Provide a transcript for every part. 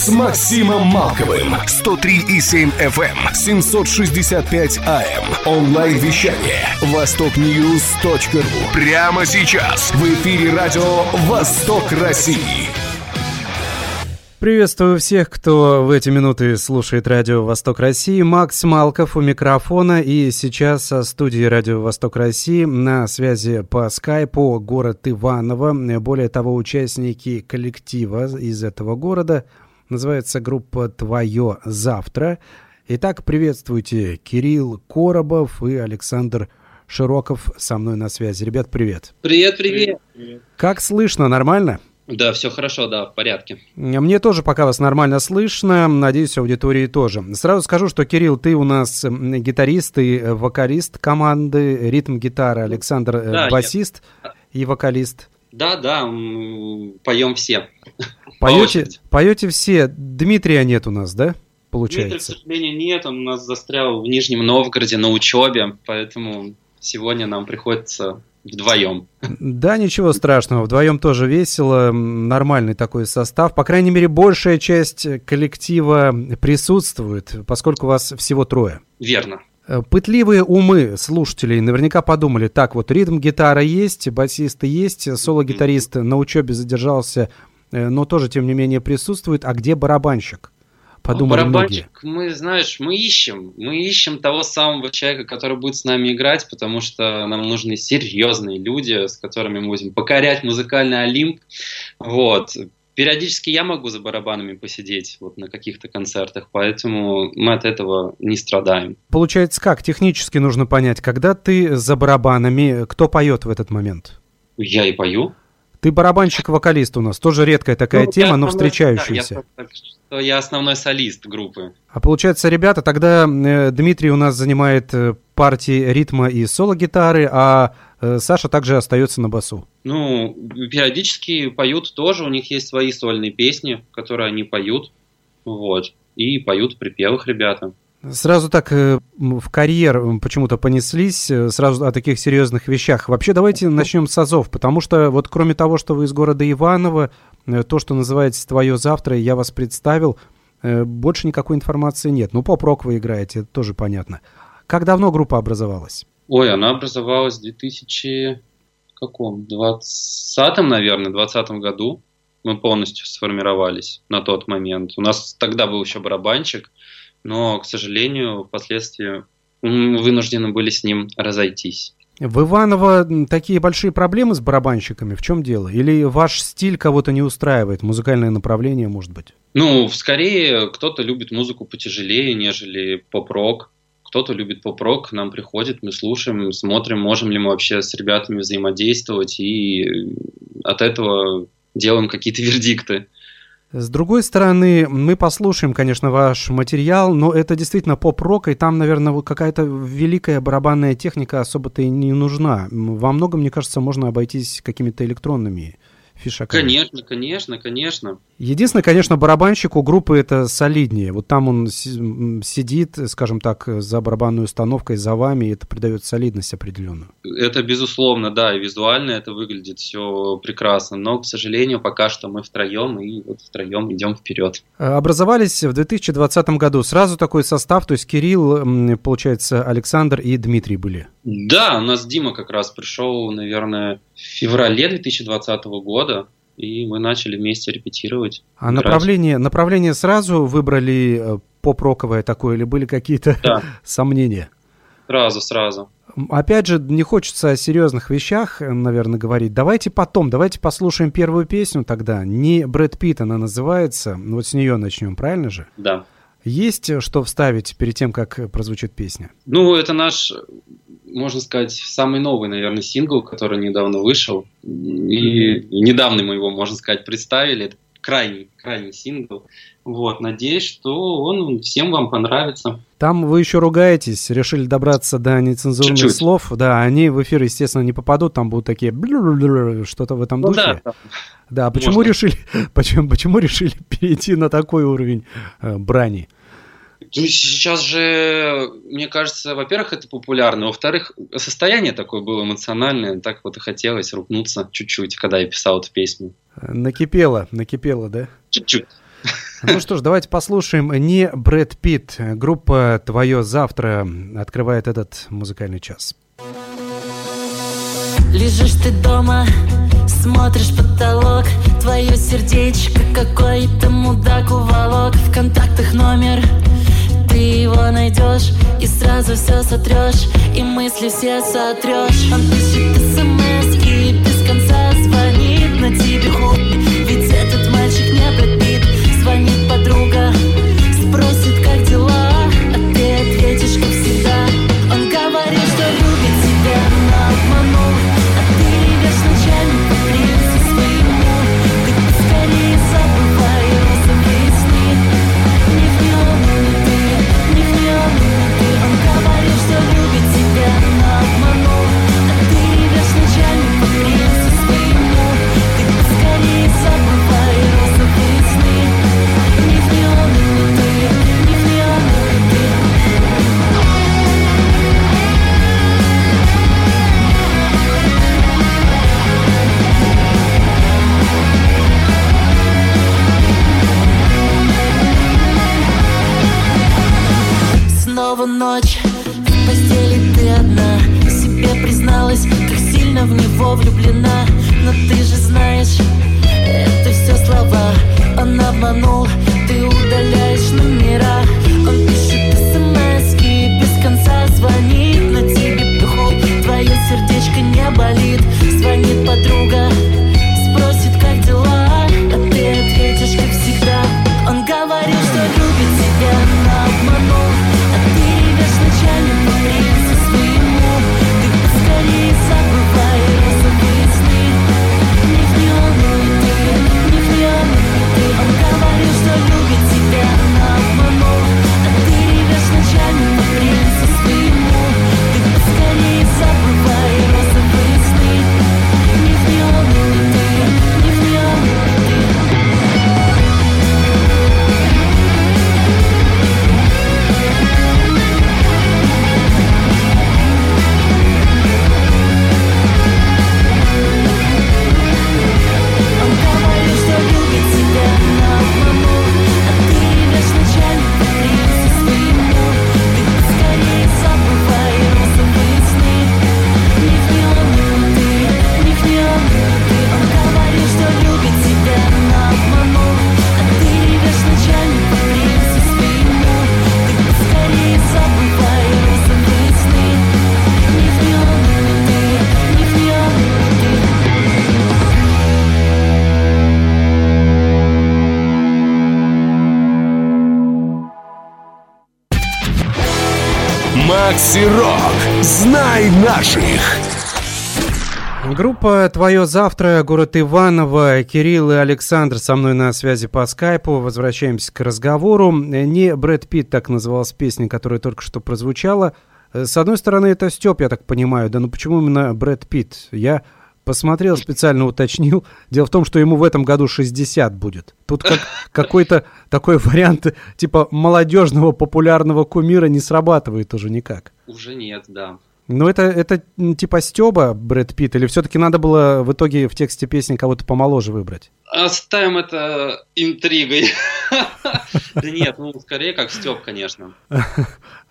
с Максимом Малковым. 103,7 FM, 765 AM. Онлайн-вещание. Востокньюз.ру. Прямо сейчас. В эфире радио «Восток России». Приветствую всех, кто в эти минуты слушает радио «Восток России». Макс Малков у микрофона. И сейчас со студии радио «Восток России» на связи по скайпу город Иваново. Более того, участники коллектива из этого города – Называется группа «Твое завтра». Итак, приветствуйте Кирилл Коробов и Александр Широков со мной на связи. Ребят, привет. Привет, привет. Как слышно? Нормально? Да, все хорошо, да, в порядке. Мне тоже пока вас нормально слышно, надеюсь, аудитории тоже. Сразу скажу, что, Кирилл, ты у нас гитарист и вокалист команды «Ритм гитара», Александр э, да, басист я... и вокалист. Да, да, поем все. Поете, поете все. Дмитрия нет у нас, да? Получается. Дмитрия, к сожалению, нет. Он у нас застрял в Нижнем Новгороде на учебе, поэтому сегодня нам приходится вдвоем. Да, ничего страшного. Вдвоем тоже весело. Нормальный такой состав. По крайней мере, большая часть коллектива присутствует, поскольку вас всего трое. Верно. Э, пытливые умы слушателей наверняка подумали, так вот, ритм гитара есть, басисты есть, соло-гитарист на учебе задержался Э, но тоже, тем не менее, присутствует. А где барабанщик? Подумали барабанщик, многие. мы, знаешь, мы ищем. Мы ищем того самого человека, который будет с нами играть, потому что нам нужны серьезные люди, с которыми мы будем покорять музыкальный Олимп. Вот. Периодически я могу за барабанами посидеть вот на каких-то концертах, поэтому мы от этого не страдаем. Получается как? Технически нужно понять, когда ты за барабанами, кто поет в этот момент? Я и пою. Ты барабанщик-вокалист у нас, тоже редкая такая ну, тема, но встречающаяся. Да, я, я основной солист группы. А получается, ребята, тогда э, Дмитрий у нас занимает э, партии ритма и соло-гитары, а Саша также остается на басу. Ну, периодически поют тоже, у них есть свои сольные песни, которые они поют, вот, и поют в припевах ребята. Сразу так э, в карьер почему-то понеслись, э, сразу о таких серьезных вещах. Вообще давайте начнем с АЗОВ, потому что вот кроме того, что вы из города Иваново, э, то, что называется «Твое завтра», я вас представил, больше никакой информации нет. Ну, поп-рок вы играете, это тоже понятно. Как давно группа образовалась? Ой, она образовалась в 2000... каком? 20-м, наверное, 20 году. Мы полностью сформировались на тот момент. У нас тогда был еще барабанщик, но, к сожалению, впоследствии вынуждены были с ним разойтись. В Иваново такие большие проблемы с барабанщиками? В чем дело? Или ваш стиль кого-то не устраивает? Музыкальное направление, может быть? Ну, скорее, кто-то любит музыку потяжелее, нежели поп-рок. Кто-то любит поп-рок, нам приходит, мы слушаем, смотрим, можем ли мы вообще с ребятами взаимодействовать, и от этого делаем какие-то вердикты. С другой стороны, мы послушаем, конечно, ваш материал, но это действительно поп-рок, и там, наверное, какая-то великая барабанная техника особо-то и не нужна. Во многом, мне кажется, можно обойтись какими-то электронными фишаками. Конечно, конечно, конечно. Единственное, конечно, барабанщик у группы это солиднее. Вот там он сидит, скажем так, за барабанной установкой, за вами, и это придает солидность определенную. Это безусловно, да, и визуально это выглядит все прекрасно, но, к сожалению, пока что мы втроем, и вот втроем идем вперед. А, образовались в 2020 году. Сразу такой состав, то есть Кирилл, получается, Александр и Дмитрий были. Да, у нас Дима как раз пришел, наверное, в феврале 2020 года, и мы начали вместе репетировать. А направление, направление сразу выбрали э, поп-роковое такое, или были какие-то да. сомнения? Сразу, сразу. Опять же, не хочется о серьезных вещах, наверное, говорить. Давайте потом, давайте послушаем первую песню тогда. Не Брэд Питт она называется. Вот с нее начнем, правильно же? Да. Есть э, что вставить перед тем, как прозвучит песня? Ну, это наш можно сказать, самый новый, наверное, сингл, который недавно вышел. И недавно мы его, можно сказать, представили. Это крайний, крайний сингл. Вот, надеюсь, что он всем вам понравится. Там вы еще ругаетесь, решили добраться до нецензурных Чуть-чуть. слов. Да, они в эфир, естественно, не попадут, там будут такие что-то в этом ну, духе. Да, да а почему решили, почему, почему решили перейти на такой уровень э, брани? Ну, сейчас же, мне кажется, во-первых, это популярно, во-вторых, состояние такое было эмоциональное, так вот и хотелось рупнуться чуть-чуть, когда я писал эту песню. Накипело, накипело, да? Чуть-чуть. Ну что ж, давайте послушаем не Брэд Питт. Группа «Твое завтра» открывает этот музыкальный час. Лежишь ты дома, смотришь потолок. Твое сердечко какой-то мудак уволок. В контактах номер ты его найдешь И сразу все сотрешь И мысли все сотрешь Он пишет смс и без конца звонит на тебе Ведь этот мальчик не Брэд Звонит знаешь, это все слова. Он обманул, ты удаляешь номера Он пишет смс без конца звонит. Но тебе похуй, твое сердечко не болит. Звонит подруга, наших. Группа «Твое завтра», город Иваново, Кирилл и Александр со мной на связи по скайпу. Возвращаемся к разговору. Не Брэд Питт так называлась песня, которая только что прозвучала. С одной стороны, это Степ, я так понимаю, да но почему именно Брэд Питт? Я посмотрел, специально уточнил. Дело в том, что ему в этом году 60 будет. Тут как, какой-то такой вариант типа молодежного популярного кумира не срабатывает уже никак. Уже нет, да. Ну, это, это типа Стеба Брэд Питт, или все-таки надо было в итоге в тексте песни кого-то помоложе выбрать? Оставим это интригой. Да нет, ну скорее как Степ, конечно.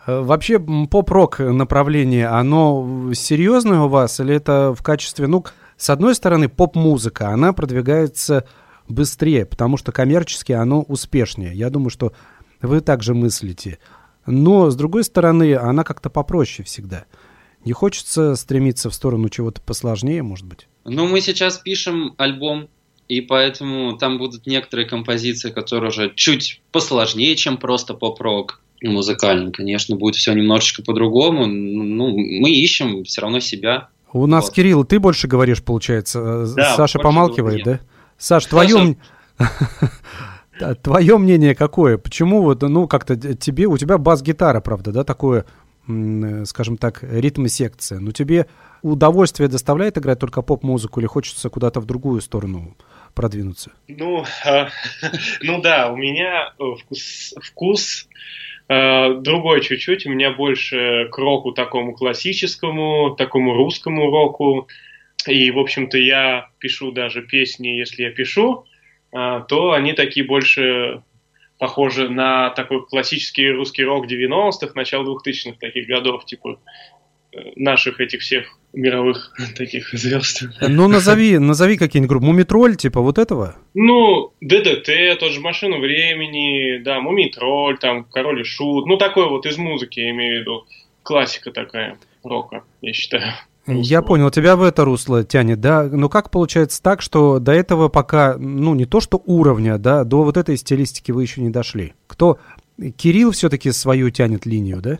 Вообще поп-рок направление, оно серьезное у вас или это в качестве, ну, с одной стороны, поп-музыка, она продвигается быстрее, потому что коммерчески оно успешнее. Я думаю, что вы также мыслите. Но, с другой стороны, она как-то попроще всегда. Не хочется стремиться в сторону чего-то посложнее, может быть? Ну, мы сейчас пишем альбом, и поэтому там будут некоторые композиции, которые уже чуть посложнее, чем просто поп-рок музыкальный. Конечно, будет все немножечко по-другому. Ну, мы ищем все равно себя. У нас, Вот. Кирилл, ты больше говоришь, получается. Да, Саша помалкивает, да? Саш, твое, Твое мнение какое? Почему вот, ну, как-то тебе, у тебя бас-гитара, правда, да, такое, скажем так, ритм-секция. Но тебе удовольствие доставляет играть только поп-музыку или хочется куда-то в другую сторону продвинуться? Ну, э, ну да, у меня э, вкус, вкус э, другой чуть-чуть. У меня больше к року такому классическому, такому русскому року. И, в общем-то, я пишу даже песни, если я пишу, э, то они такие больше похожи на такой классический русский рок 90-х, начала 2000-х таких годов, типа э, наших этих всех мировых таких звезд. Ну, назови, назови какие-нибудь группы. Мумитроль, типа вот этого? Ну, ДДТ, тот же Машину времени, да, Мумитроль, там, Король и Шут. Ну, такой вот из музыки, я имею в виду. Классика такая, рока, я считаю. Я понял, тебя в это русло тянет, да? Но как получается так, что до этого пока, ну, не то что уровня, да, до вот этой стилистики вы еще не дошли? Кто? Кирилл все-таки свою тянет линию, да?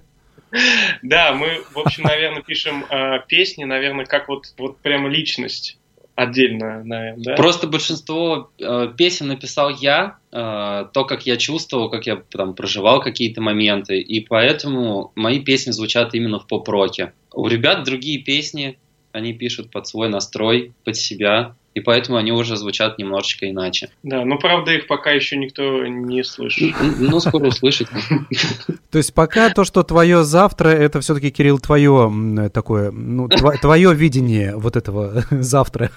Да, мы, в общем, наверное, пишем э, песни, наверное, как вот, вот прямо личность отдельно, наверное, да? Просто большинство э, песен написал я, э, то, как я чувствовал, как я там проживал какие-то моменты, и поэтому мои песни звучат именно в поп-роке. У ребят другие песни, они пишут под свой настрой, под себя, и поэтому они уже звучат немножечко иначе. Да, но правда их пока еще никто не слышит. Ну, скоро услышит. То есть пока то, что твое завтра, это все-таки, Кирилл, твое такое, ну, твое видение вот этого завтра.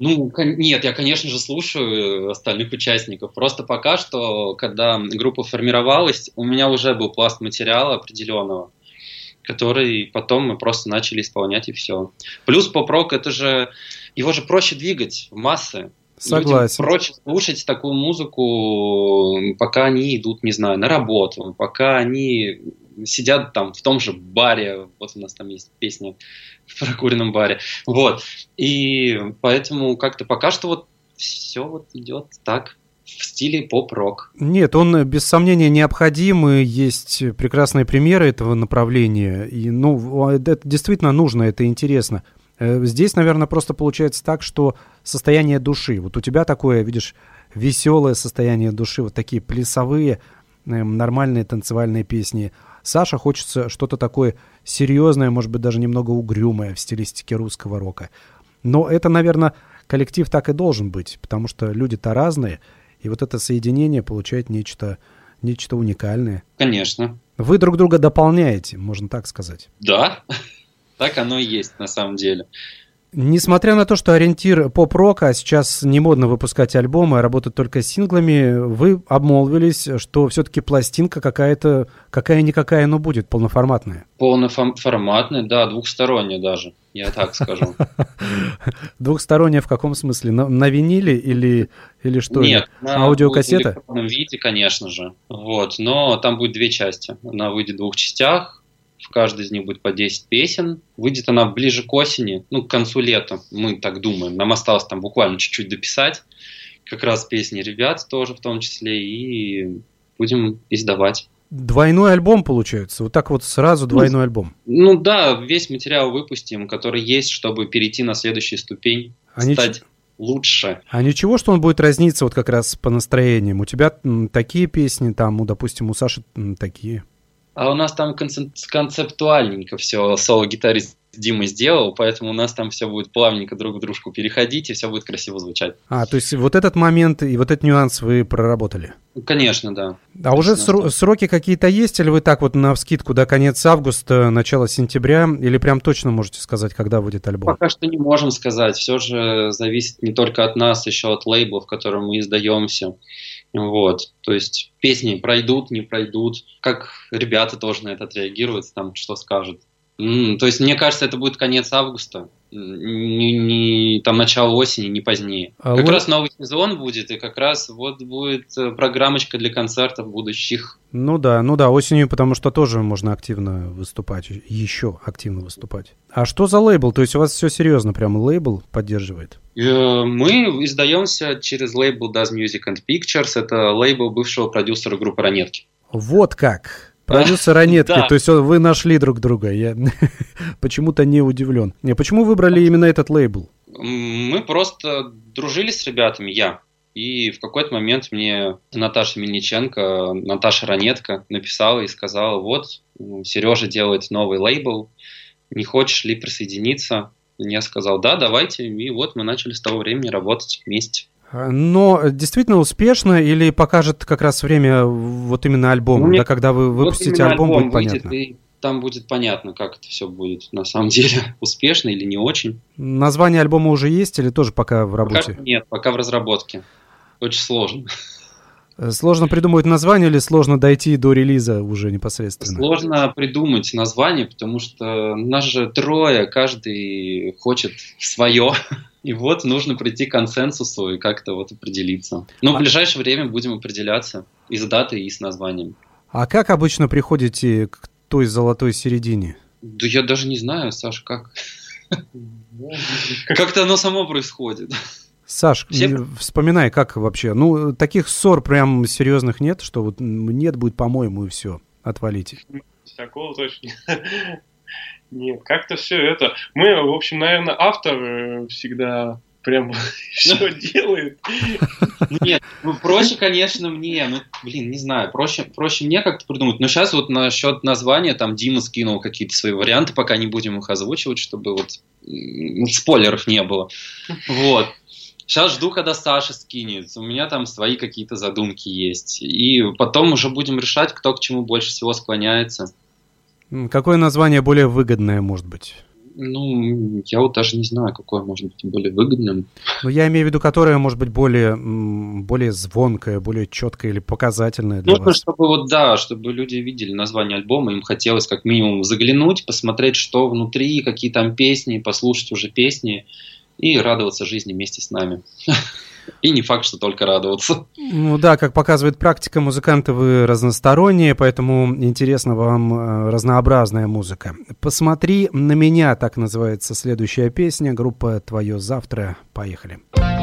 Ну, нет, я, конечно же, слушаю остальных участников. Просто пока что, когда группа формировалась, у меня уже был пласт материала определенного, который потом мы просто начали исполнять и все. Плюс поп-рок это же его же проще двигать в массы. Согласен. Людям проще слушать такую музыку, пока они идут, не знаю, на работу, пока они сидят там в том же баре, вот у нас там есть песня в прокуренном баре, вот, и поэтому как-то пока что вот все вот идет так, в стиле поп-рок. Нет, он без сомнения необходим, и есть прекрасные примеры этого направления, и, ну, это действительно нужно, это интересно. Э, здесь, наверное, просто получается так, что состояние души. Вот у тебя такое, видишь, веселое состояние души, вот такие плясовые, эм, нормальные танцевальные песни. Саша хочется что-то такое серьезное, может быть, даже немного угрюмое в стилистике русского рока. Но это, наверное, коллектив так и должен быть, потому что люди-то разные, и вот это соединение получает нечто, нечто уникальное. Конечно. Вы друг друга дополняете, можно так сказать. Да. Так оно и есть на самом деле. Несмотря на то, что ориентир поп-рока, а сейчас не модно выпускать альбомы, а работать только с синглами, вы обмолвились, что все-таки пластинка какая-то, какая-никакая, но будет полноформатная. Полноформатная, да, двухсторонняя даже, я так скажу. Двухсторонняя в каком смысле? На, на виниле или, или что? Нет, на аудиокассета? В виде, конечно же. Вот, но там будет две части. Она выйдет в двух частях в каждой из них будет по 10 песен. Выйдет она ближе к осени, ну, к концу лета, мы так думаем. Нам осталось там буквально чуть-чуть дописать. Как раз песни ребят тоже в том числе, и будем издавать. Двойной альбом получается? Вот так вот сразу двойной ну, альбом? Ну да, весь материал выпустим, который есть, чтобы перейти на следующую ступень, а стать нич... лучше. А ничего, что он будет разниться вот как раз по настроениям? У тебя такие песни, там, у, допустим, у Саши такие? А у нас там концептуальненько все соло-гитарист Дима сделал, поэтому у нас там все будет плавненько друг в дружку переходить, и все будет красиво звучать. А, то есть вот этот момент и вот этот нюанс вы проработали? Конечно, да. А Конечно, уже сро- сроки какие-то есть, или вы так вот на вскидку до конец августа, начало сентября, или прям точно можете сказать, когда выйдет альбом? Пока что не можем сказать, все же зависит не только от нас, еще от лейблов, в котором мы издаемся. Вот, то есть песни пройдут, не пройдут, как ребята тоже на это отреагируют, там что скажут. Mm, то есть мне кажется, это будет конец августа, не, не там начало осени, не позднее. А как вот... раз новый сезон будет, и как раз вот будет э, программочка для концертов будущих. Ну да, ну да, осенью, потому что тоже можно активно выступать, еще активно выступать. А что за лейбл? То есть у вас все серьезно, прям лейбл поддерживает? Э, мы издаемся через лейбл Does Music and Pictures. Это лейбл бывшего продюсера группы Ранетки. Вот как. Продюсер Ранетки, да. то есть вы нашли друг друга. Я почему-то не удивлен. Почему выбрали именно этот лейбл? Мы просто дружили с ребятами, я И в какой-то момент мне Наташа Мельниченко, Наташа Ранетка написала и сказала, вот, Сережа делает новый лейбл, не хочешь ли присоединиться? Я сказал, да, давайте. И вот мы начали с того времени работать вместе. Но действительно успешно или покажет как раз время вот именно альбома, ну, да, когда вы выпустите вот альбом, альбом, будет выйдет, понятно? И там будет понятно, как это все будет на самом деле, успешно или не очень. Название альбома уже есть или тоже пока в работе? Пока, нет, пока в разработке. Очень сложно. Э, сложно придумать название или сложно дойти до релиза уже непосредственно? Сложно придумать название, потому что нас же трое, каждый хочет свое. И вот нужно прийти к консенсусу и как-то вот определиться. Но в а ближайшее время будем определяться и с датой, и с названием. А как обычно приходите к той золотой середине? Да я даже не знаю, Саш, как. Как-то оно само происходит. Саш, Все... вспоминай, как вообще. Ну, таких ссор прям серьезных нет, что вот нет будет, по-моему, и все. Отвалите. Такого точно нет. Как-то все это. Мы, в общем, наверное, автор э, всегда прям все делает. Нет, ну проще, конечно, мне, ну, блин, не знаю, проще, проще мне как-то придумать. Но сейчас вот насчет названия, там Дима скинул какие-то свои варианты, пока не будем их озвучивать, чтобы вот спойлеров не было. Вот. Сейчас жду, когда Саша скинет. У меня там свои какие-то задумки есть. И потом уже будем решать, кто к чему больше всего склоняется. Какое название более выгодное может быть? Ну, я вот даже не знаю, какое может быть более выгодным. Ну, я имею в виду, которое может быть более, более звонкое, более четкое или показательное для Нужно, вас. чтобы вот, да, чтобы люди видели название альбома, им хотелось как минимум заглянуть, посмотреть, что внутри, какие там песни, послушать уже песни и радоваться жизни вместе с нами. И не факт, что только радоваться. Ну да, как показывает практика, музыканты вы разносторонние, поэтому интересна вам э, разнообразная музыка. «Посмотри на меня» так называется следующая песня. Группа «Твое завтра». Поехали. Поехали.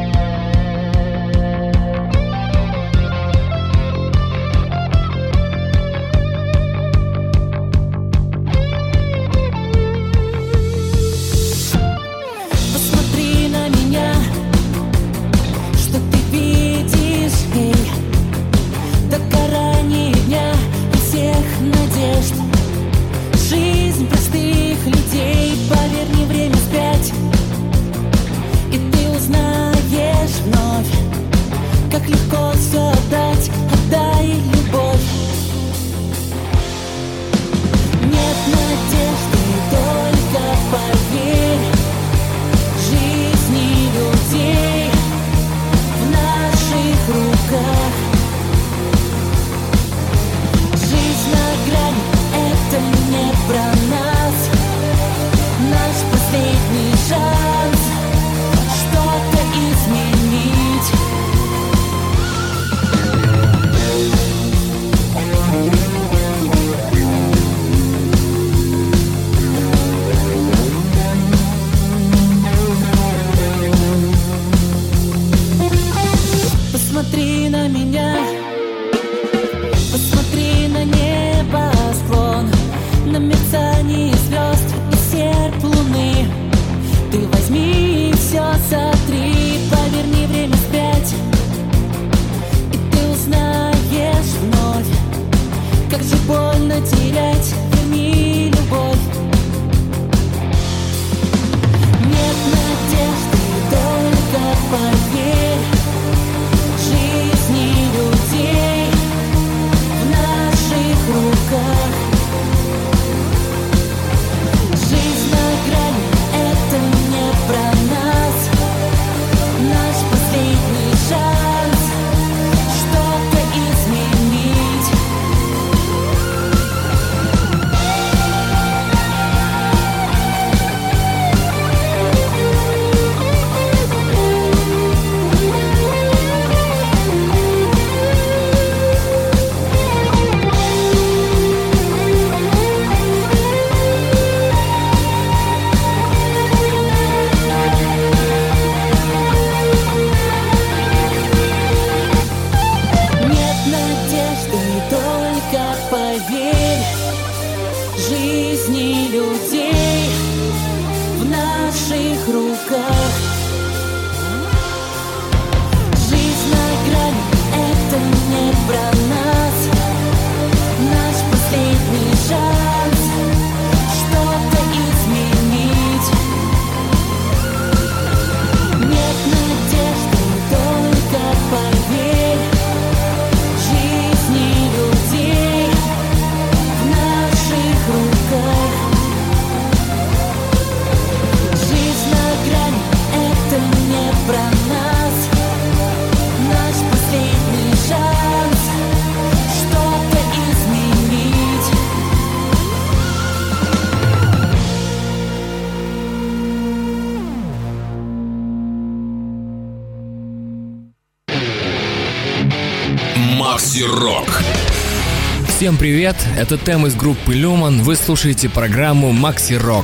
Привет, это Тем из группы Люман. Вы слушаете программу Макси Рок.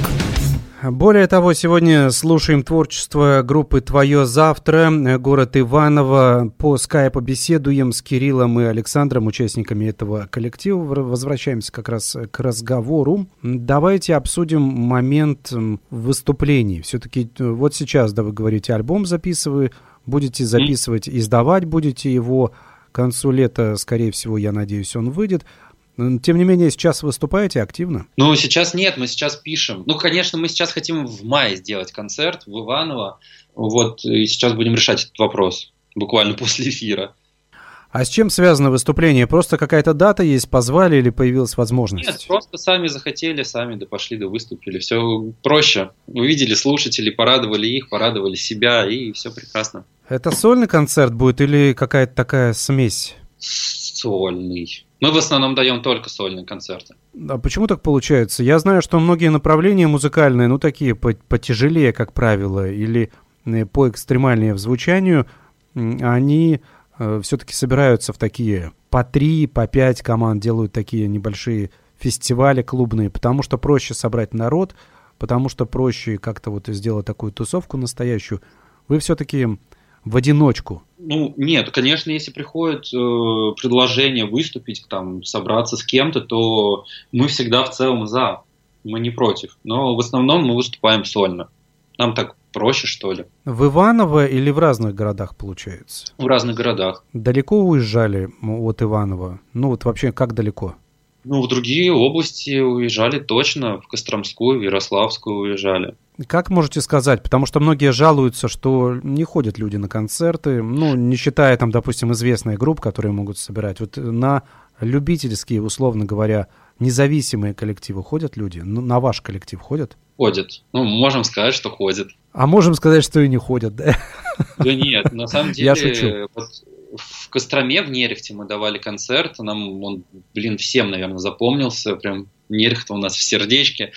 Более того, сегодня слушаем творчество группы «Твое завтра», город Иваново. По скайпу беседуем с Кириллом и Александром, участниками этого коллектива. Возвращаемся как раз к разговору. Давайте обсудим момент выступлений. Все-таки э, вот сейчас, да, вы говорите, альбом записываю, будете записывать, издавать будете его. К концу лета, скорее всего, я надеюсь, он выйдет. Тем не менее, сейчас выступаете активно? Ну, сейчас нет, мы сейчас пишем. Ну, конечно, мы сейчас хотим в мае сделать концерт в Иваново. Вот, и сейчас будем решать этот вопрос, буквально после эфира. А с чем связано выступление? Просто какая-то дата есть, позвали или появилась возможность? Нет, просто сами захотели, сами да пошли, да выступили. Все проще. Увидели слушателей, порадовали их, порадовали себя, и все прекрасно. Это сольный концерт будет или какая-то такая смесь? Сольный. Мы в основном даем только сольные концерты. А почему так получается? Я знаю, что многие направления музыкальные, ну такие потяжелее, как правило, или э, по экстремальнее в звучанию, они э, все-таки собираются в такие по три, по пять команд, делают такие небольшие фестивали клубные, потому что проще собрать народ, потому что проще как-то вот сделать такую тусовку настоящую. Вы все-таки в одиночку? Ну, нет, конечно, если приходит э, предложение выступить, там, собраться с кем-то, то мы всегда в целом за, мы не против. Но в основном мы выступаем сольно. Нам так проще, что ли. В Иваново или в разных городах получается? В разных городах. Далеко уезжали от Иванова? Ну вот вообще как далеко? Ну, в другие области уезжали точно, в Костромскую, в Ярославскую уезжали. Как можете сказать? Потому что многие жалуются, что не ходят люди на концерты, ну, не считая там, допустим, известные группы, которые могут собирать. Вот на любительские, условно говоря, независимые коллективы ходят люди? Ну, на ваш коллектив ходят? Ходят. Ну, можем сказать, что ходят. А можем сказать, что и не ходят, да? Да нет, на самом деле... Я шучу. Вот в Костроме, в Нерехте мы давали концерт, нам он, блин, всем, наверное, запомнился, прям Нерехт у нас в сердечке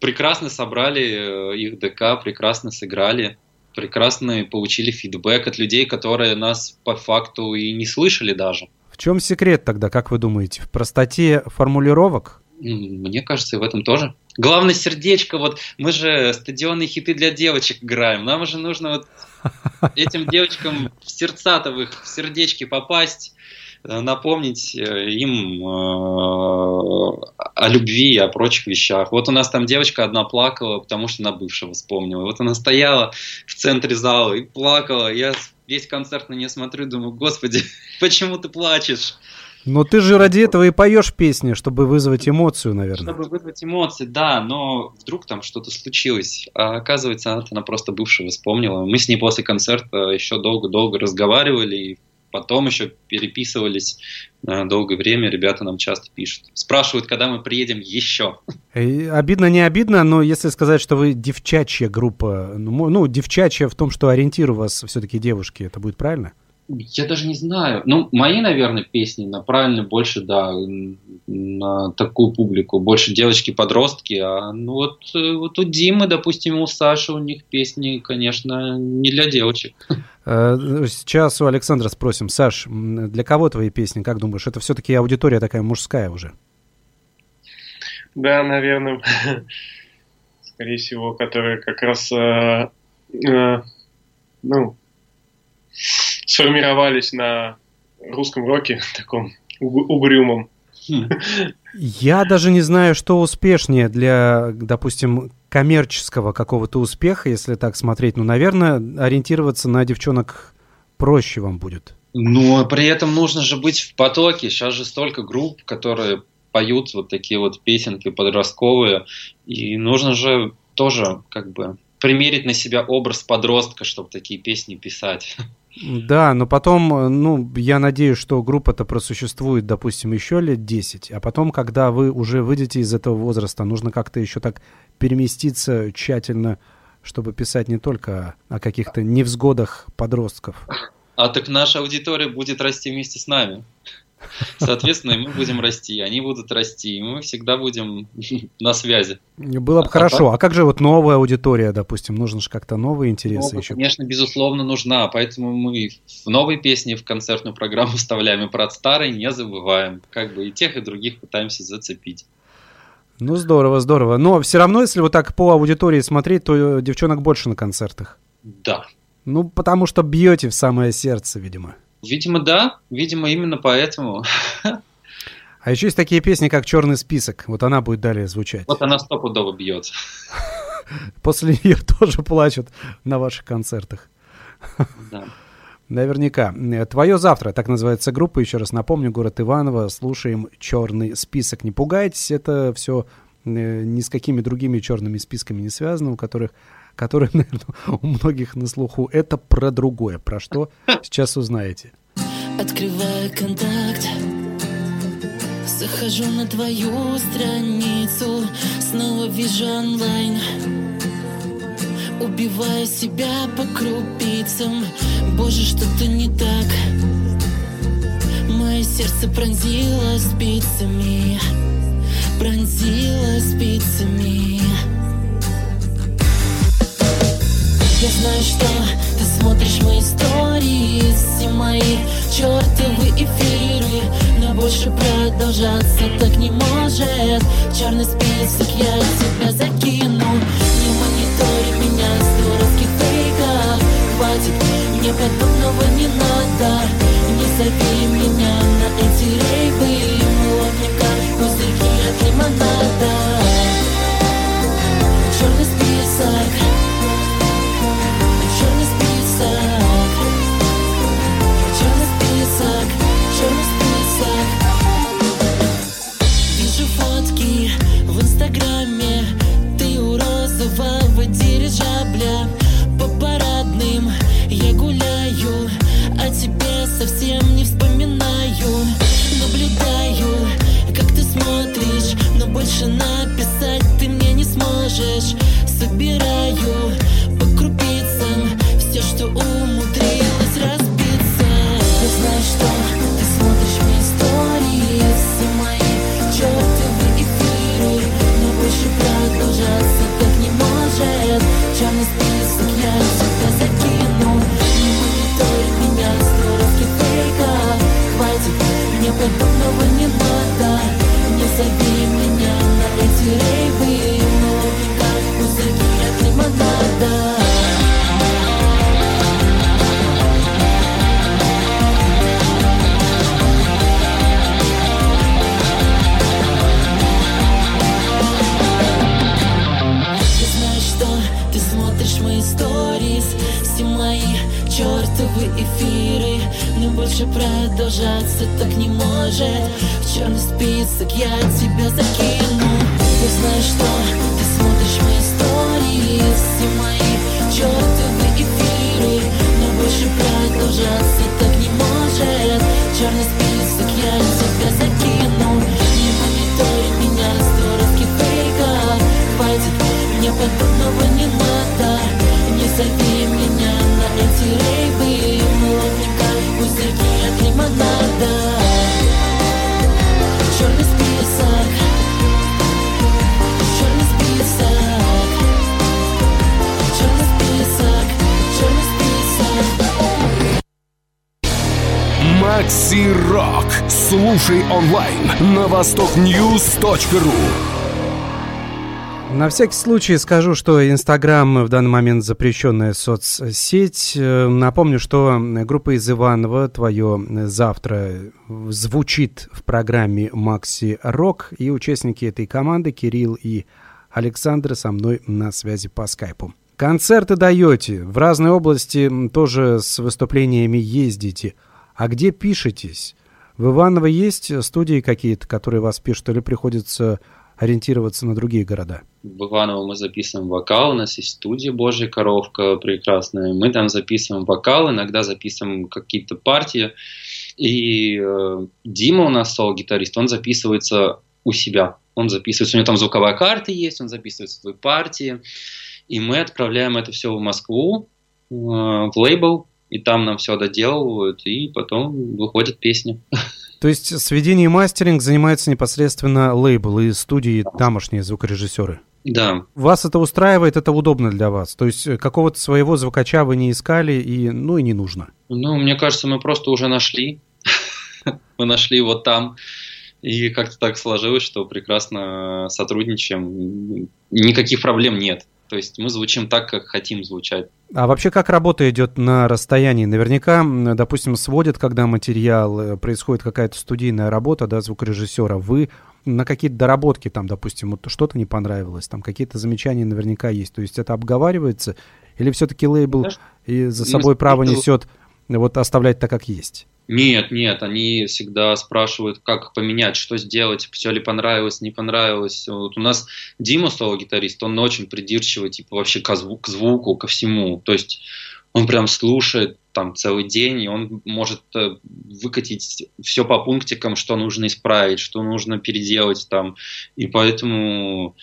прекрасно собрали э, их ДК, прекрасно сыграли, прекрасно получили фидбэк от людей, которые нас по факту и не слышали даже. В чем секрет тогда, как вы думаете? В простоте формулировок? Мне кажется, и в этом тоже. Главное сердечко, вот мы же стадионные хиты для девочек играем, нам же нужно вот этим девочкам в сердца-то в их в сердечки попасть, напомнить э, им э, о любви и о прочих вещах. Вот у нас там девочка одна плакала, потому что на бывшего вспомнила. Вот она стояла в центре зала и плакала. Я весь концерт на нее смотрю, думаю, господи, почему ты плачешь? Но ты же ради этого и поешь песни, чтобы вызвать эмоцию, наверное. Чтобы вызвать эмоции, да, но вдруг там что-то случилось. А оказывается, она, она просто бывшего вспомнила. Мы с ней после концерта еще долго-долго разговаривали, и потом еще переписывались на долгое время, ребята нам часто пишут. Спрашивают, когда мы приедем еще. Обидно, не обидно, но если сказать, что вы девчачья группа, ну, ну девчачья в том, что ориентир у вас все-таки девушки, это будет правильно? Я даже не знаю. Ну, мои, наверное, песни направлены больше, да, на такую публику. Больше девочки-подростки. А ну вот, э, вот у Димы, допустим, у Саши, у них песни, конечно, не для девочек. Э, сейчас у Александра спросим. Саш, для кого твои песни, как думаешь? Это все-таки аудитория такая мужская уже? Да, наверное. Скорее всего, которая как раз э, э, ну, сформировались на русском роке, таком угрюмом. Я даже не знаю, что успешнее для, допустим, коммерческого какого-то успеха, если так смотреть. Ну, наверное, ориентироваться на девчонок проще вам будет. Ну, а при этом нужно же быть в потоке. Сейчас же столько групп, которые поют вот такие вот песенки подростковые. И нужно же тоже как бы примерить на себя образ подростка, чтобы такие песни писать. Да, но потом, э, ну, я надеюсь, что группа-то просуществует, допустим, еще лет 10, а потом, когда вы уже выйдете из этого возраста, нужно как-то еще так переместиться тщательно, чтобы писать не только о каких-то невзгодах подростков. А так наша аудитория будет расти вместе с нами. Соответственно, мы будем расти, они будут расти, и мы всегда будем на связи. Было бы а хорошо. А как же вот новая аудитория, допустим? Нужно же как-то новые интересы Новая, еще. Конечно, безусловно, нужна. Поэтому мы в новой песне в концертную программу вставляем, и про старые не забываем. Как бы и тех, и других пытаемся зацепить. Ну, здорово, здорово. Но все равно, если вот так по аудитории смотреть, то девчонок больше на концертах. Да. Ну, потому что бьете в самое сердце, видимо. Видимо, да. Видимо, именно поэтому. А еще есть такие песни, как «Черный список». Вот она будет далее звучать. Вот она стопудово бьется. После нее тоже плачут на ваших концертах. Да. Наверняка. Твое завтра, так называется группа, еще раз напомню, город Иваново. Слушаем черный список. Не пугайтесь, это все ни с какими другими черными списками не связано, у которых которые, наверное, у многих на слуху. Это про другое. Про что сейчас узнаете. Открываю контакт Захожу на твою страницу Снова вижу онлайн Убиваю себя по крупицам Боже, что-то не так Мое сердце пронзило спицами Пронзило спицами. Я знаю, что ты смотришь мои истории Все мои чертовы эфиры Но больше продолжаться так не может. Черный список я тебя закину. Не монитори меня с дурацких фейков Хватит, мне подобного не надо. Не зови меня на эти рейвы пузырьки от лимонада Черный востокньюз.ру на всякий случай скажу, что Инстаграм в данный момент запрещенная соцсеть. Э, напомню, что группа из Иванова «Твое завтра» звучит в программе «Макси Рок», и участники этой команды Кирилл и Александр со мной на связи по скайпу. Концерты даете, в разные области тоже с выступлениями ездите. А где пишетесь? В Иваново есть студии какие-то, которые вас пишут, или приходится ориентироваться на другие города? В Иваново мы записываем вокал, у нас есть студия «Божья коровка» прекрасная, мы там записываем вокал, иногда записываем какие-то партии, и э, Дима у нас сол-гитарист, он записывается у себя, он записывается, у него там звуковая карта есть, он записывает свои партии, и мы отправляем это все в Москву, э, в лейбл, и там нам все доделывают, и потом выходит песня. То есть сведение и мастеринг занимается непосредственно лейбл и студии тамошние звукорежиссеры? Да. Вас это устраивает, это удобно для вас? То есть какого-то своего звукача вы не искали, и, ну и не нужно? Ну, мне кажется, мы просто уже нашли. мы нашли его там. И как-то так сложилось, что прекрасно сотрудничаем. Никаких проблем нет. То есть мы звучим так, как хотим звучать. А вообще как работа идет на расстоянии? Наверняка, допустим, сводят, когда материал, э, происходит какая-то студийная работа, да, звукорежиссера, вы на какие-то доработки там, допустим, вот что-то не понравилось, там какие-то замечания наверняка есть. То есть это обговаривается? Или все-таки лейбл и за собой право несет вот оставлять так, как есть? Нет, нет, они всегда спрашивают, как поменять, что сделать, все ли понравилось, не понравилось. Вот у нас Дима, соло-гитарист, он очень придирчивый, типа вообще к, звуку, к звуку, ко всему. То есть он прям слушает там целый день, и он может э, выкатить все по пунктикам, что нужно исправить, что нужно переделать там. И поэтому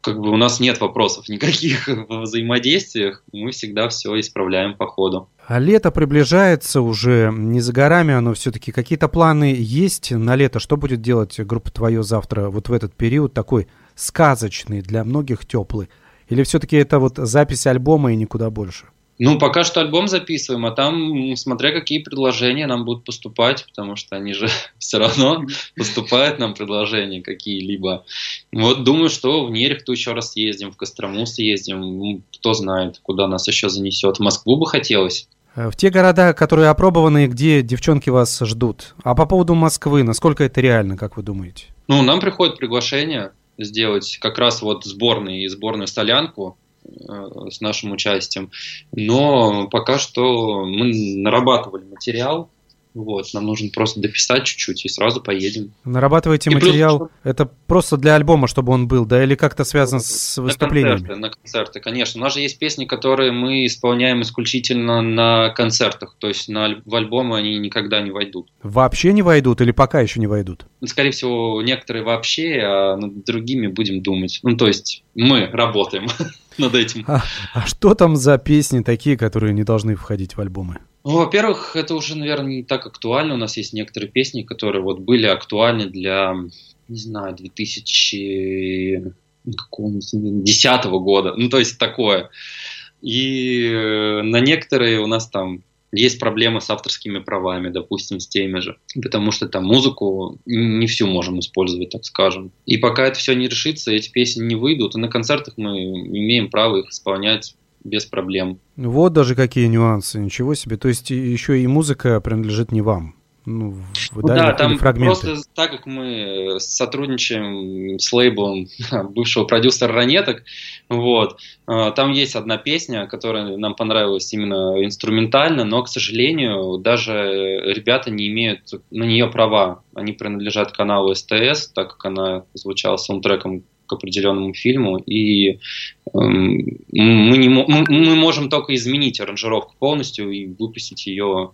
как бы у нас нет вопросов никаких в взаимодействиях, мы всегда все исправляем по ходу. А лето приближается уже, не за горами оно все-таки. Какие-то планы есть на лето? Что будет делать группа «Твое завтра» вот в этот период такой сказочный, для многих теплый? Или все-таки это вот запись альбома и никуда больше? Ну, пока что альбом записываем, а там, смотря какие предложения нам будут поступать, потому что они же все равно поступают нам предложения какие-либо. Вот думаю, что в Нерехту еще раз съездим, в Кострому съездим, кто знает, куда нас еще занесет. В Москву бы хотелось. Э, в те города, которые опробованы, где девчонки вас ждут. А по поводу Москвы, насколько это реально, как вы думаете? Ну, нам приходит приглашение сделать как раз вот сборный, сборную солянку Э, с нашим участием. Но пока что мы нарабатывали материал, вот, нам нужно просто дописать чуть-чуть и сразу поедем. Нарабатываете и материал, плюс, это просто для альбома, чтобы он был, да, или как-то связано с выступлениями? На концерты, на концерты, конечно. У нас же есть песни, которые мы исполняем исключительно на концертах, то есть на, в альбомы они никогда не войдут. Вообще не войдут или пока еще не войдут? Скорее всего, некоторые вообще, а над другими будем думать. Ну, то есть мы работаем над этим. А, а что там за песни такие, которые не должны входить в альбомы? Ну, во-первых, это уже, наверное, не так актуально. У нас есть некоторые песни, которые вот были актуальны для, не знаю, 2010 года. Ну, то есть такое. И э, на некоторые у нас там есть проблемы с авторскими правами, допустим, с теми же, потому что там музыку не всю можем использовать, так скажем. И пока это все не решится, эти песни не выйдут, и на концертах мы имеем право их исполнять без проблем. Вот даже какие нюансы, ничего себе. То есть еще и музыка принадлежит не вам. Ну, ну да, там фрагменты. просто так как мы сотрудничаем с лейблом бывшего продюсера Ранеток, вот, а, там есть одна песня, которая нам понравилась именно инструментально, но, к сожалению, даже ребята не имеют на нее права. Они принадлежат каналу СТС, так как она звучала саундтреком к определенному фильму, и э, мы, не, мы, мы можем только изменить аранжировку полностью и выпустить ее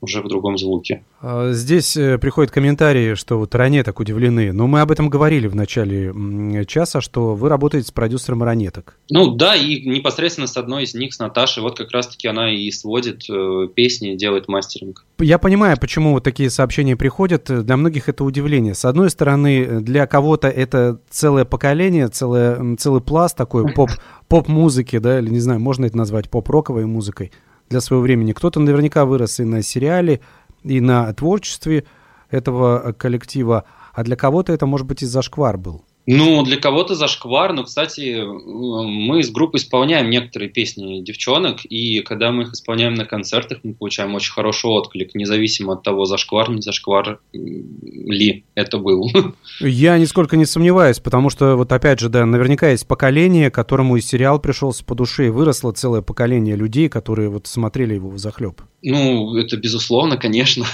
уже в другом звуке. А, здесь э, приходят комментарии, что вот ранеток удивлены. Но мы об этом говорили в начале часа, что вы работаете с продюсером ранеток. Ну да, и непосредственно с одной из них, с Наташей, вот как раз-таки она и сводит э, песни, делает мастеринг. Я понимаю, почему вот такие сообщения приходят. Для многих это удивление. С одной стороны, для кого-то это целое поколение, целое, целый пласт такой поп, поп-музыки, да, или не знаю, можно это назвать поп-роковой музыкой для своего времени. Кто-то наверняка вырос и на сериале, и на творчестве этого коллектива, а для кого-то это, может быть, и зашквар был. Ну, для кого-то зашквар, но, кстати, мы с группой исполняем некоторые песни девчонок, и когда мы их исполняем на концертах, мы получаем очень хороший отклик, независимо от того, зашквар, не зашквар ли это был. Я нисколько не сомневаюсь, потому что, вот опять же, да, наверняка есть поколение, которому и сериал пришелся по душе, и выросло целое поколение людей, которые вот смотрели его в захлеб. Ну, это безусловно, конечно.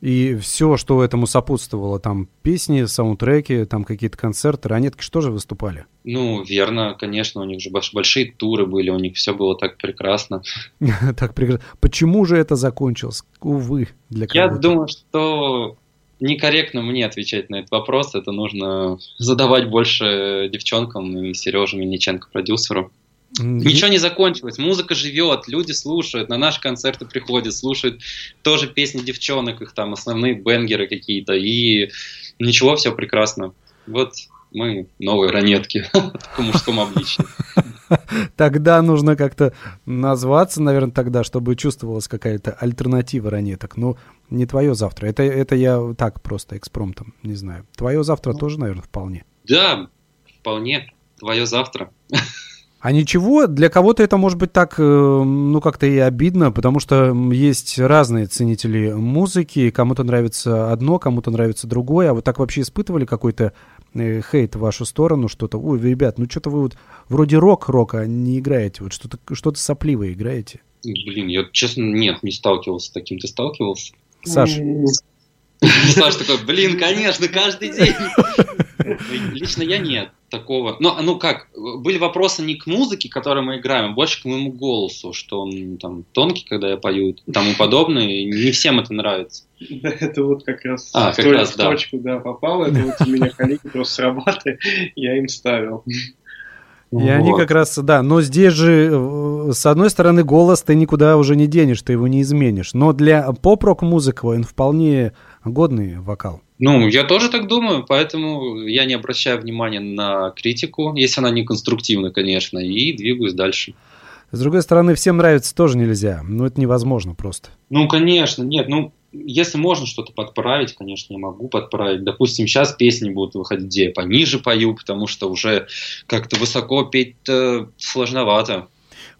И все, что этому сопутствовало, там песни, саундтреки, там какие-то концерты, ранетки что же выступали? Ну, верно, конечно, у них же большие туры были, у них все было так прекрасно. Так прекрасно. Почему же это закончилось? Увы, для Я думаю, что некорректно мне отвечать на этот вопрос. Это нужно задавать больше девчонкам и Сереже Мельниченко, продюсеру. Ничего не закончилось, музыка живет, люди слушают, на наши концерты приходят, слушают тоже песни девчонок, их там основные бенгеры какие-то, и ничего, все прекрасно. Вот мы новые ранетки в мужском обличии. Тогда нужно как-то назваться, наверное, тогда, чтобы чувствовалась какая-то альтернатива ранеток. Но не твое завтра. Это, это я так просто экспромтом, не знаю. Твое завтра ну, тоже, наверное, вполне. Да, вполне. Твое завтра. А ничего, для кого-то это может быть так, э, ну, как-то и обидно, потому что есть разные ценители музыки, кому-то нравится одно, кому-то нравится другое, а вы так вообще испытывали какой-то э, хейт в вашу сторону, что-то, ой, ребят, ну что-то вы вот вроде рок-рока не играете, вот что-то что сопливое играете? Блин, я, честно, нет, не сталкивался с таким, ты сталкивался? Саша. Саша такой, блин, конечно, каждый день. Лично я нет такого. Но, ну как, были вопросы не к музыке, которую мы играем, а больше к моему голосу, что он там тонкий, когда я пою, и тому подобное. И не всем это нравится. Да, это вот как раз, а, в, как раз в да. точку да, попало. Это вот у меня коллеги просто с работы, я им ставил. И вот. они как раз, да, но здесь же, э, с одной стороны, голос ты никуда уже не денешь, ты его не изменишь. Но для поп-рок музыки он вполне годный вокал. Ну, я тоже так думаю, поэтому я не обращаю внимания на критику, если она не конструктивна, конечно, и двигаюсь дальше. С другой стороны, всем нравится тоже нельзя. Ну, это невозможно просто. Ну, конечно, нет. Ну, если можно что-то подправить, конечно, я могу подправить. Допустим, сейчас песни будут выходить, где я пониже пою, потому что уже как-то высоко петь сложновато.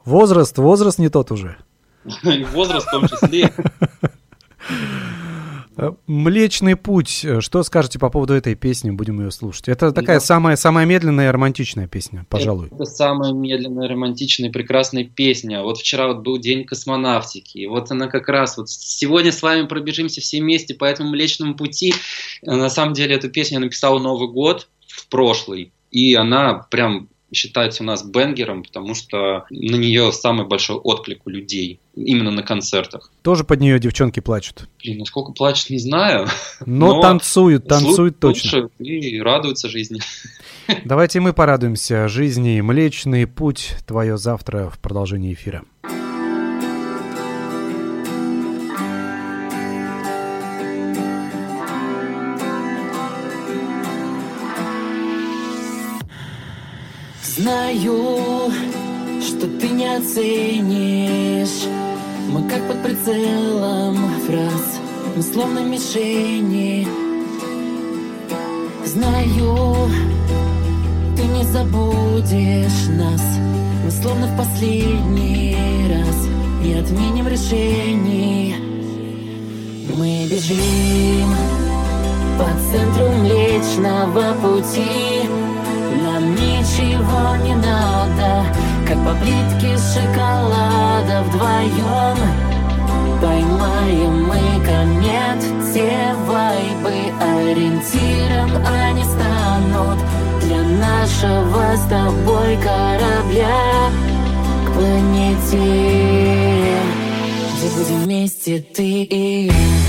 Возраст, возраст не тот уже. Возраст в том числе. Э, Млечный путь. Что скажете по поводу этой песни? Будем ее слушать. Это такая да. самая, самая медленная и романтичная песня, пожалуй. Это самая медленная, романтичная, прекрасная песня. Вот вчера вот был день космонавтики. И вот она как раз вот сегодня с вами пробежимся все вместе по этому Млечному пути. На самом деле эту песню я написал Новый год в прошлый. И она прям считается у нас бенгером, потому что на нее самый большой отклик у людей, именно на концертах. Тоже под нее девчонки плачут? Блин, насколько плачут, не знаю. Но, но танцуют, танцуют точно. И радуются жизни. Давайте мы порадуемся жизни. Млечный путь твое завтра в продолжении эфира. Знаю, что ты не оценишь. Мы как под прицелом фраз Мы словно мишени. Знаю, ты не забудешь нас. Мы словно в последний раз Не отменим решений. Мы бежим по центру Млечного пути нам ничего не надо Как по плитке шоколада вдвоем. Поймаем мы комет Те вайбы ориентиром они станут Для нашего с тобой корабля К планете Где будем вместе ты и я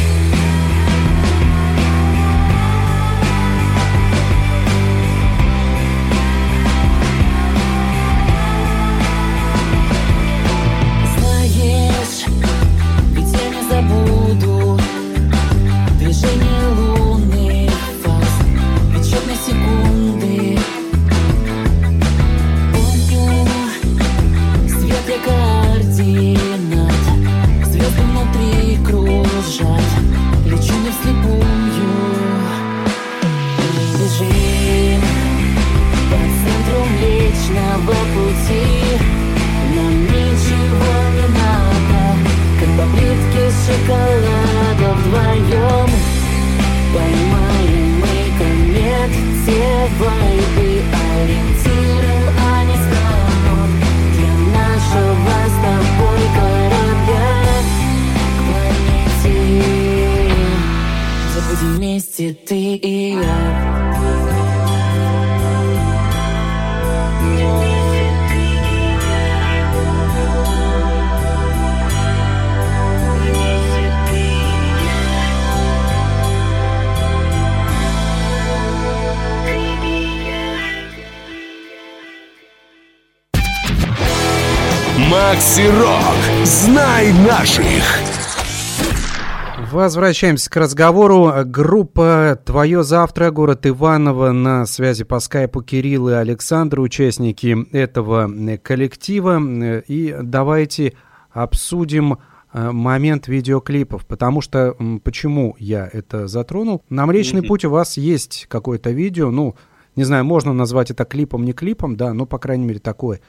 Макси Рок. Знай наших. Возвращаемся к разговору. Группа «Твое завтра», город Иваново, на связи по скайпу Кирилл и Александр, участники этого коллектива. И давайте обсудим э, момент видеоклипов, потому что почему я это затронул? На Млечный mm-hmm. путь у вас есть какое-то видео, ну, не знаю, можно назвать это клипом, не клипом, да, но, по крайней мере, такое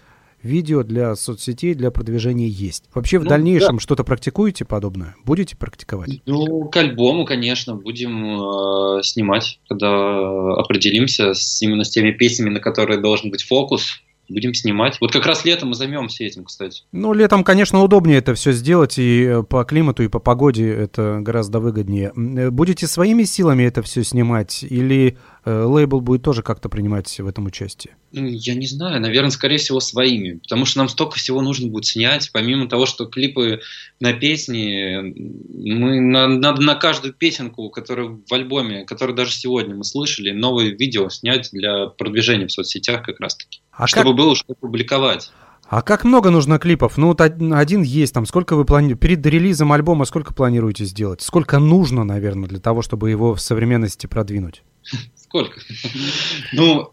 видео для соцсетей, для продвижения есть. Вообще в ну, дальнейшем да. что-то практикуете подобное? Будете практиковать? Ну, к альбому, конечно, будем э, снимать, когда определимся с, именно с теми песнями, на которые должен быть фокус будем снимать. Вот как раз летом мы займемся этим, кстати. Ну, летом, конечно, удобнее это все сделать, и э, по климату, и по погоде это гораздо выгоднее. Э, будете своими силами это все снимать, или лейбл будет тоже как-то принимать в этом участие? Я не знаю, наверное, скорее всего, своими, потому что нам столько всего нужно будет снять, помимо того, что клипы на песни, мы на, на, на каждую песенку, которая в альбоме, которую даже сегодня мы слышали, новое видео снять для продвижения в соцсетях как раз-таки. А чтобы как... было что публиковать. А как много нужно клипов? Ну, вот один есть, там, сколько вы планируете, перед релизом альбома сколько планируете сделать? Сколько нужно, наверное, для того, чтобы его в современности продвинуть? Сколько? Ну,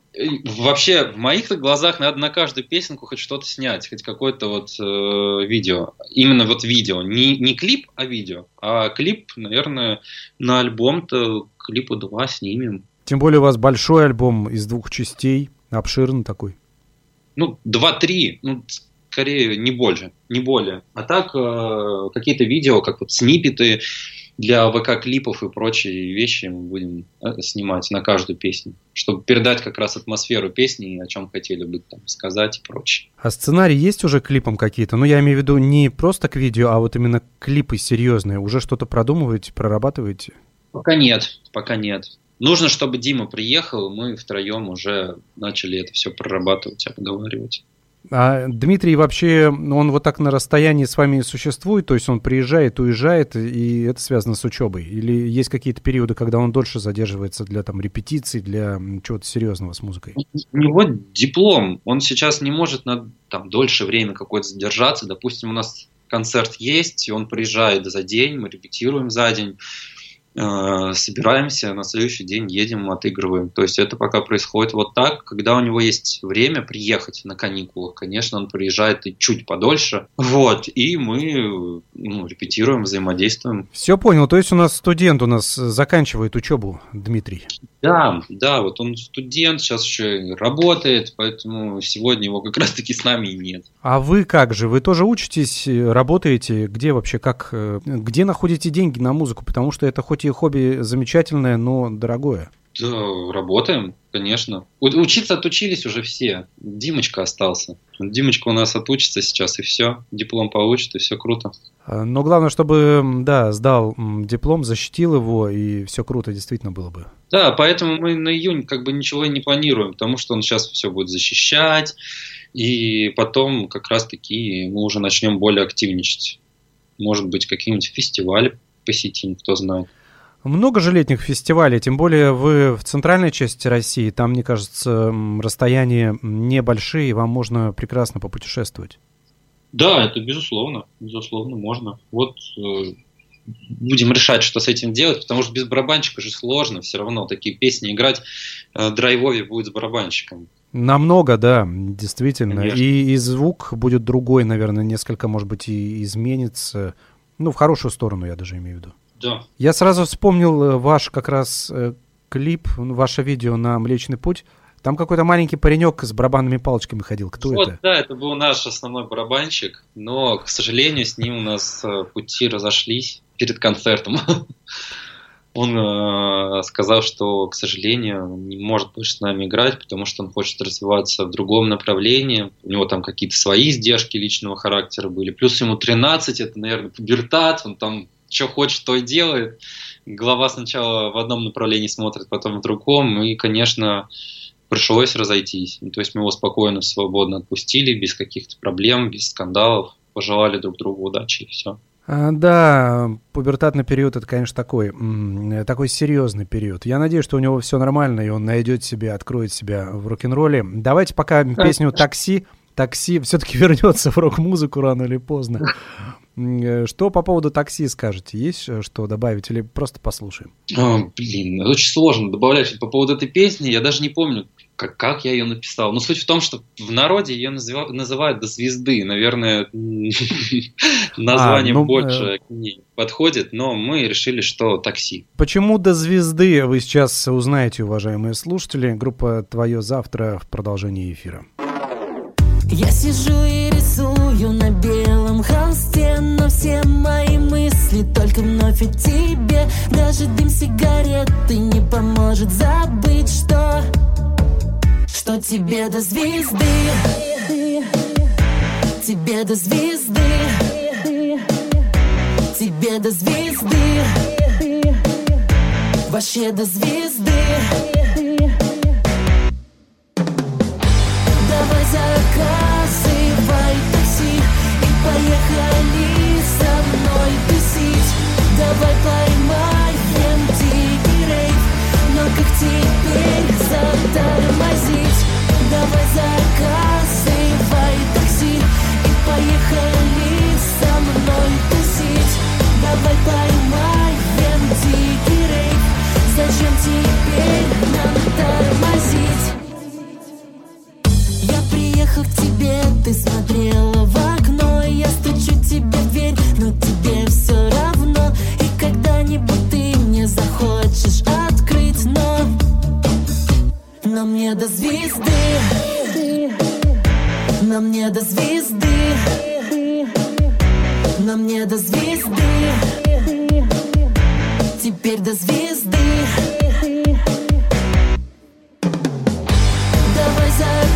вообще, в моих глазах надо на каждую песенку хоть что-то снять, хоть какое-то вот э, видео. Именно вот видео. Не, не клип, а видео. А клип, наверное, на альбом-то клипу два снимем. Тем более у вас большой альбом из двух частей, обширный такой ну, 2-3, ну, скорее не больше, не более. А так э, какие-то видео, как вот снипеты для ВК-клипов и прочие вещи мы будем э, снимать на каждую песню, чтобы передать как раз атмосферу песни и о чем хотели бы там сказать и прочее. А сценарий есть уже клипом какие-то? Ну, я имею в виду не просто к видео, а вот именно клипы серьезные. Уже что-то продумываете, прорабатываете? Пока нет, пока нет. Нужно, чтобы Дима приехал, мы втроем уже начали это все прорабатывать, обговаривать. А Дмитрий вообще, он вот так на расстоянии с вами существует, то есть он приезжает, уезжает, и это связано с учебой? Или есть какие-то периоды, когда он дольше задерживается для там репетиций, для чего-то серьезного с музыкой? У него диплом, он сейчас не может на там дольше время какое-то задержаться. Допустим, у нас концерт есть, и он приезжает за день, мы репетируем за день. Э, собираемся, на следующий день едем, отыгрываем. То есть это пока происходит вот так. Когда у него есть время приехать на каникулах, конечно, он приезжает и чуть подольше. Вот, и мы ну, репетируем, взаимодействуем. Все понял. То есть у нас студент у нас заканчивает учебу, Дмитрий. Да, да, вот он студент, сейчас еще работает, поэтому сегодня его как раз-таки с нами и нет. А вы как же? Вы тоже учитесь, работаете? Где вообще, как, э, где находите деньги на музыку? Потому что это хоть и хобби замечательное, но дорогое. Да, работаем, конечно. У- учиться отучились уже все. Димочка остался. Димочка у нас отучится сейчас, и все. Диплом получит, и все круто. А, но главное, чтобы, да, сдал диплом, защитил его, и все круто действительно было бы. Да, поэтому мы на июнь как бы ничего не планируем, потому что он сейчас все будет защищать, и потом как раз-таки мы уже начнем более активничать. Может быть, какие-нибудь фестивали посетим, кто знает. Много же летних фестивалей, тем более вы в центральной части России, там, мне кажется, расстояния небольшие, и вам можно прекрасно попутешествовать. Да, это безусловно, безусловно, можно. Вот э, будем решать, что с этим делать, потому что без барабанщика же сложно, все равно такие песни играть э, драйвове будет с барабанщиком. Намного, да, действительно. И, и звук будет другой, наверное, несколько, может быть, и изменится. Ну, в хорошую сторону, я даже имею в виду. Да. Я сразу вспомнил э, ваш как раз э, клип, ваше видео на Млечный Путь. Там какой-то маленький паренек с барабанными палочками ходил. Кто вот, это? Да, это был наш основной барабанщик, но, к сожалению, с ним у нас э, пути разошлись перед концертом. Он э, сказал, что, к сожалению, не может больше с нами играть, потому что он хочет развиваться в другом направлении. У него там какие-то свои издержки личного характера были. Плюс ему 13, это, наверное, пубертат, он там что хочет, то и делает. Глава сначала в одном направлении смотрит, потом в другом. И, конечно, пришлось разойтись. Ну, то есть мы его спокойно, свободно отпустили, без каких-то проблем, без скандалов. Пожелали друг другу удачи и все. А, да, пубертатный период это, конечно, такой, такой серьезный период. Я надеюсь, что у него все нормально, и он найдет себя, откроет себя в рок-н-ролле. Давайте пока песню «Такси» такси все-таки вернется в рок-музыку рано или поздно. Э, что по поводу такси скажете? Есть э, что добавить или просто послушаем? О, блин, очень сложно добавлять. По поводу этой песни я даже не помню, как, как я ее написал. Но суть в том, что в народе ее называют, называют до звезды. Наверное, название а, ну, больше э... к ней подходит, но мы решили, что такси. Почему до звезды вы сейчас узнаете, уважаемые слушатели. Группа «Твое завтра» в продолжении эфира. Я сижу и рисую на белом холсте Но все мои мысли только вновь о тебе. Даже дым сигареты не поможет забыть, что Что тебе до звезды. Тебе до звезды. Тебе до звезды. Вообще до звезды заказывай такси И поехали со мной тусить. Давай поймаем дикий рейв Но как теперь затормозить? Давай такси И поехали со мной тусить. Давай поймаем дикий рейв Зачем теперь нам тормозить? К тебе, ты смотрела в окно Я стучу тебе в дверь, но тебе все равно. И когда-нибудь ты мне захочешь открыть, но Но мне до звезды. Но мне до звезды. Но мне до звезды. Теперь до звезды. Давай заказывай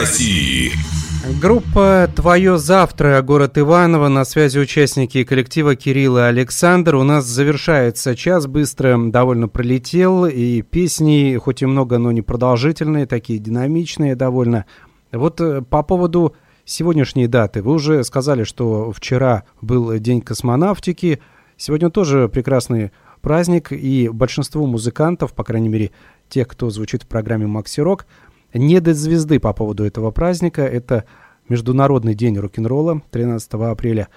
России». Группа «Твое завтра», город Иваново, на связи участники коллектива Кирилл и Александр. У нас завершается час, быстро довольно пролетел, и песни, хоть и много, но не продолжительные, такие динамичные довольно. Вот э, по поводу сегодняшней даты. Вы уже сказали, что вчера был День космонавтики, Сегодня тоже прекрасный праздник, и большинство музыкантов, по крайней мере, тех, кто звучит в программе «Макси Рок», не до звезды по поводу этого праздника. Это Международный день рок-н-ролла 13 апреля.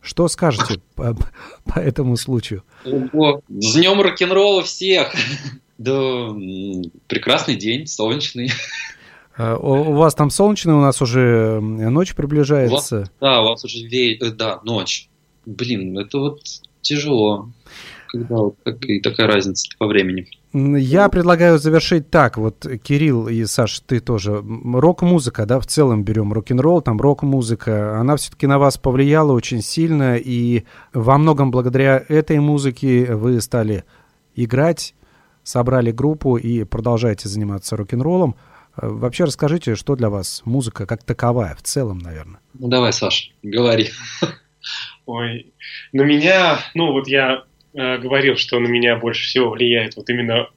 Что скажете по, по этому случаю? Ого, с днем рок-н-ролла всех! Да, прекрасный день, солнечный. А, у, вас там солнечный, у нас уже ночь приближается. У вас, да, у вас уже ве... Э, да, ночь. Блин, это вот тяжело. Когда вот такая разница по времени. Я предлагаю завершить так. Вот, Кирилл и Саш, ты тоже. Рок-музыка, да, в целом берем рок-н-ролл, там рок-музыка, она все-таки на вас повлияла очень сильно, и во многом благодаря этой музыке вы стали играть, собрали группу и продолжаете заниматься рок-н-роллом. Вообще расскажите, что для вас музыка как таковая в целом, наверное? Ну давай, Саш, говори. Ой, на меня, ну вот я э, говорил, что на меня больше всего влияет вот именно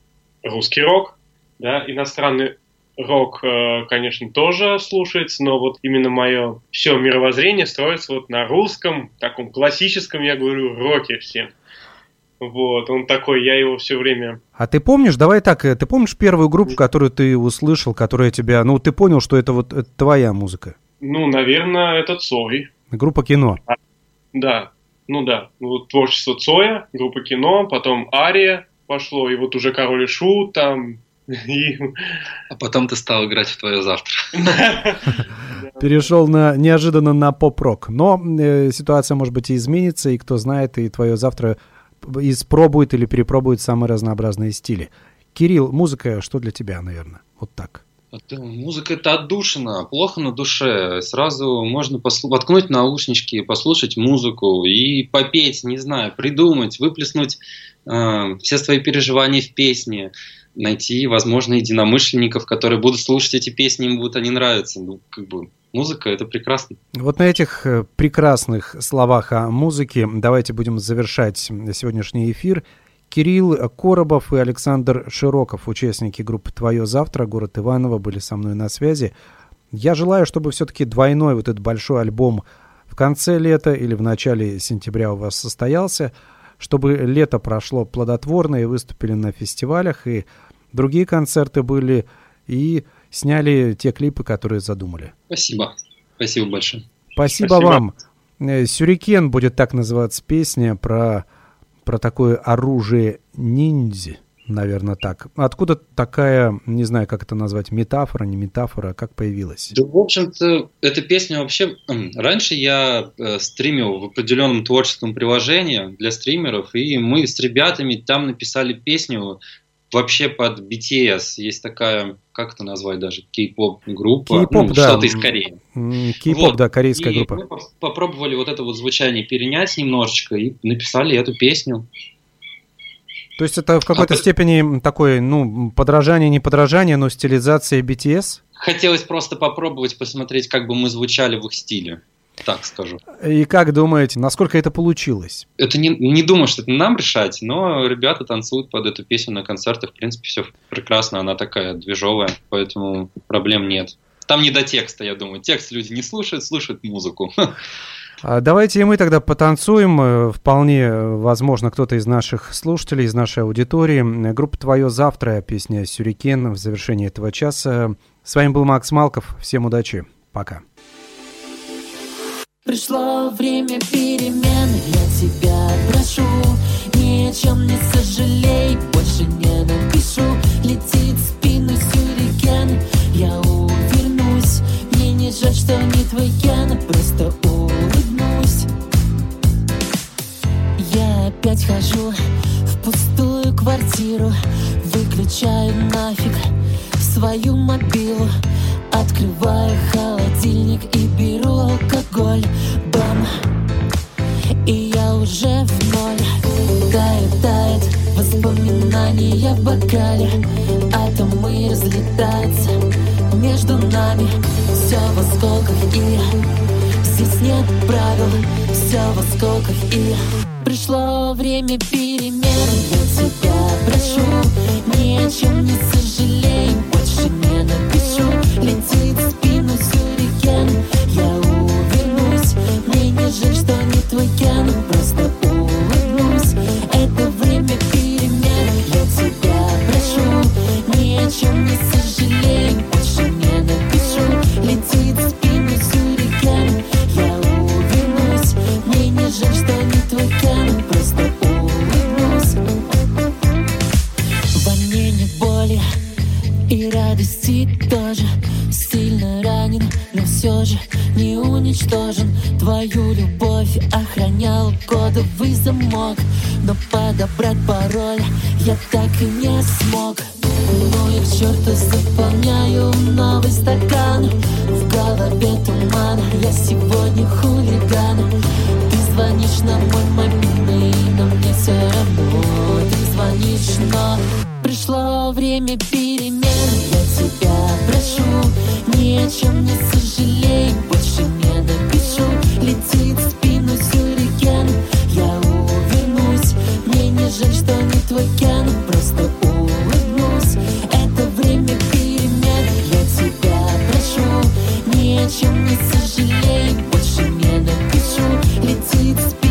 русский рок, да, иностранный рок, э, конечно, тоже слушается, но вот именно мое все мировоззрение строится вот на русском, таком классическом, я говорю, роке всем. Вот, он такой, я его все время... А ты помнишь, давай так, э, ты помнишь первую группу, которую ты услышал, которая тебя, ну, ты понял, что это вот это твоя музыка? Ну, наверное, это Цой. Группа кино. А, да, ну да, ну, творчество Цоя, группа кино, потом Ария пошло, и вот уже Король и Шут там, и... А потом ты стал играть в твое завтра. Перешел на, неожиданно на поп-рок. Но э, ситуация, может быть, и изменится, и кто знает, и твое завтра испробует или перепробует самые разнообразные стили. Кирилл, музыка что для тебя, наверное? Вот так. Музыка это отдушина, плохо на душе. Сразу можно послу- воткнуть наушнички, послушать музыку и попеть, не знаю, придумать, выплеснуть э, все свои переживания в песне, найти, возможно, единомышленников, которые будут слушать эти песни, им будут они нравиться. Ну, как бы музыка это прекрасно. Вот на этих э, прекрасных словах о музыке давайте будем завершать сегодняшний эфир. Кирилл Коробов и Александр Широков, участники группы «Твое завтра», город Иваново, были со мной на связи. Я желаю, чтобы все-таки двойной вот этот большой альбом в конце лета или в начале сентября у вас состоялся, чтобы лето прошло плодотворно и выступили на фестивалях, и другие концерты были, и сняли те клипы, которые задумали. Спасибо. Спасибо большое. Спасибо, Спасибо. вам. Э, «Сюрикен» будет так называться песня про про такое оружие ниндзя, наверное, так. Откуда такая, не знаю, как это назвать, метафора, не метафора, как появилась? Да, в общем-то, эта песня вообще... Раньше я э, стримил в определенном творческом приложении для стримеров, и мы с ребятами там написали песню вообще под BTS. Есть такая, как это назвать даже, кей-поп группа, ну, да. что-то из Кореи. Кей-поп, вот. да, корейская и группа. Мы попробовали вот это вот звучание перенять немножечко и написали эту песню. То есть это в какой-то а степени такое, ну, подражание, не подражание, но стилизация BTS? Хотелось просто попробовать посмотреть, как бы мы звучали в их стиле так скажу. И как думаете, насколько это получилось? Это не, не думаю, что это нам решать, но ребята танцуют под эту песню на концертах. В принципе, все прекрасно, она такая движовая, поэтому проблем нет. Там не до текста, я думаю. Текст люди не слушают, слушают музыку. А давайте и мы тогда потанцуем. Э, вполне возможно, кто-то из наших слушателей, из нашей аудитории. Группа «Твое завтра», песня «Сюрикен» в завершении этого часа. С вами был Макс Малков. Всем удачи. Пока. Пришло время перемен, я тебя прошу Ни о чем не сожалей, больше не напишу. Летит в спину сюрикен, я увернусь. Мне не жаль, что не ген, просто улыбнусь. Я опять хожу в пустую квартиру. Выключаю нафиг свою мобилу Открываю холодильник и беру алкоголь. Бам! И я уже в ноль. Тает, тает воспоминания в бокале. Атомы разлетаются между нами. Все в осколках и Здесь нет правил, все в осколках и Пришло время перемен. Я тебя прошу, ни о чем не сожалей Больше не напишу, летит в спину сюрикен. Я увернусь, мне не жаль, что не твой ген Просто улыбнусь, это время перемен. Я тебя прошу, ни о чем не сожалей Больше не напишу, летит в спину радости тоже. Сильно ранен, но все же не уничтожен. Твою любовь охранял кодовый замок. Но подобрать пароль я так и не смог. Ну и к черту заполняю новый стакан. В голове туман, я сегодня хулиган. Ты звонишь на мой мобильный, но мне все равно. Ты звонишь, но пришло время перемен тебя прошу, ни о чем не сожалей Больше не напишу, летит в спину сюрикен Я увернусь, мне не жаль, что не твой ген Просто улыбнусь, это время перемен Я тебя прошу, ни о чем не сожалей Больше не напишу, летит в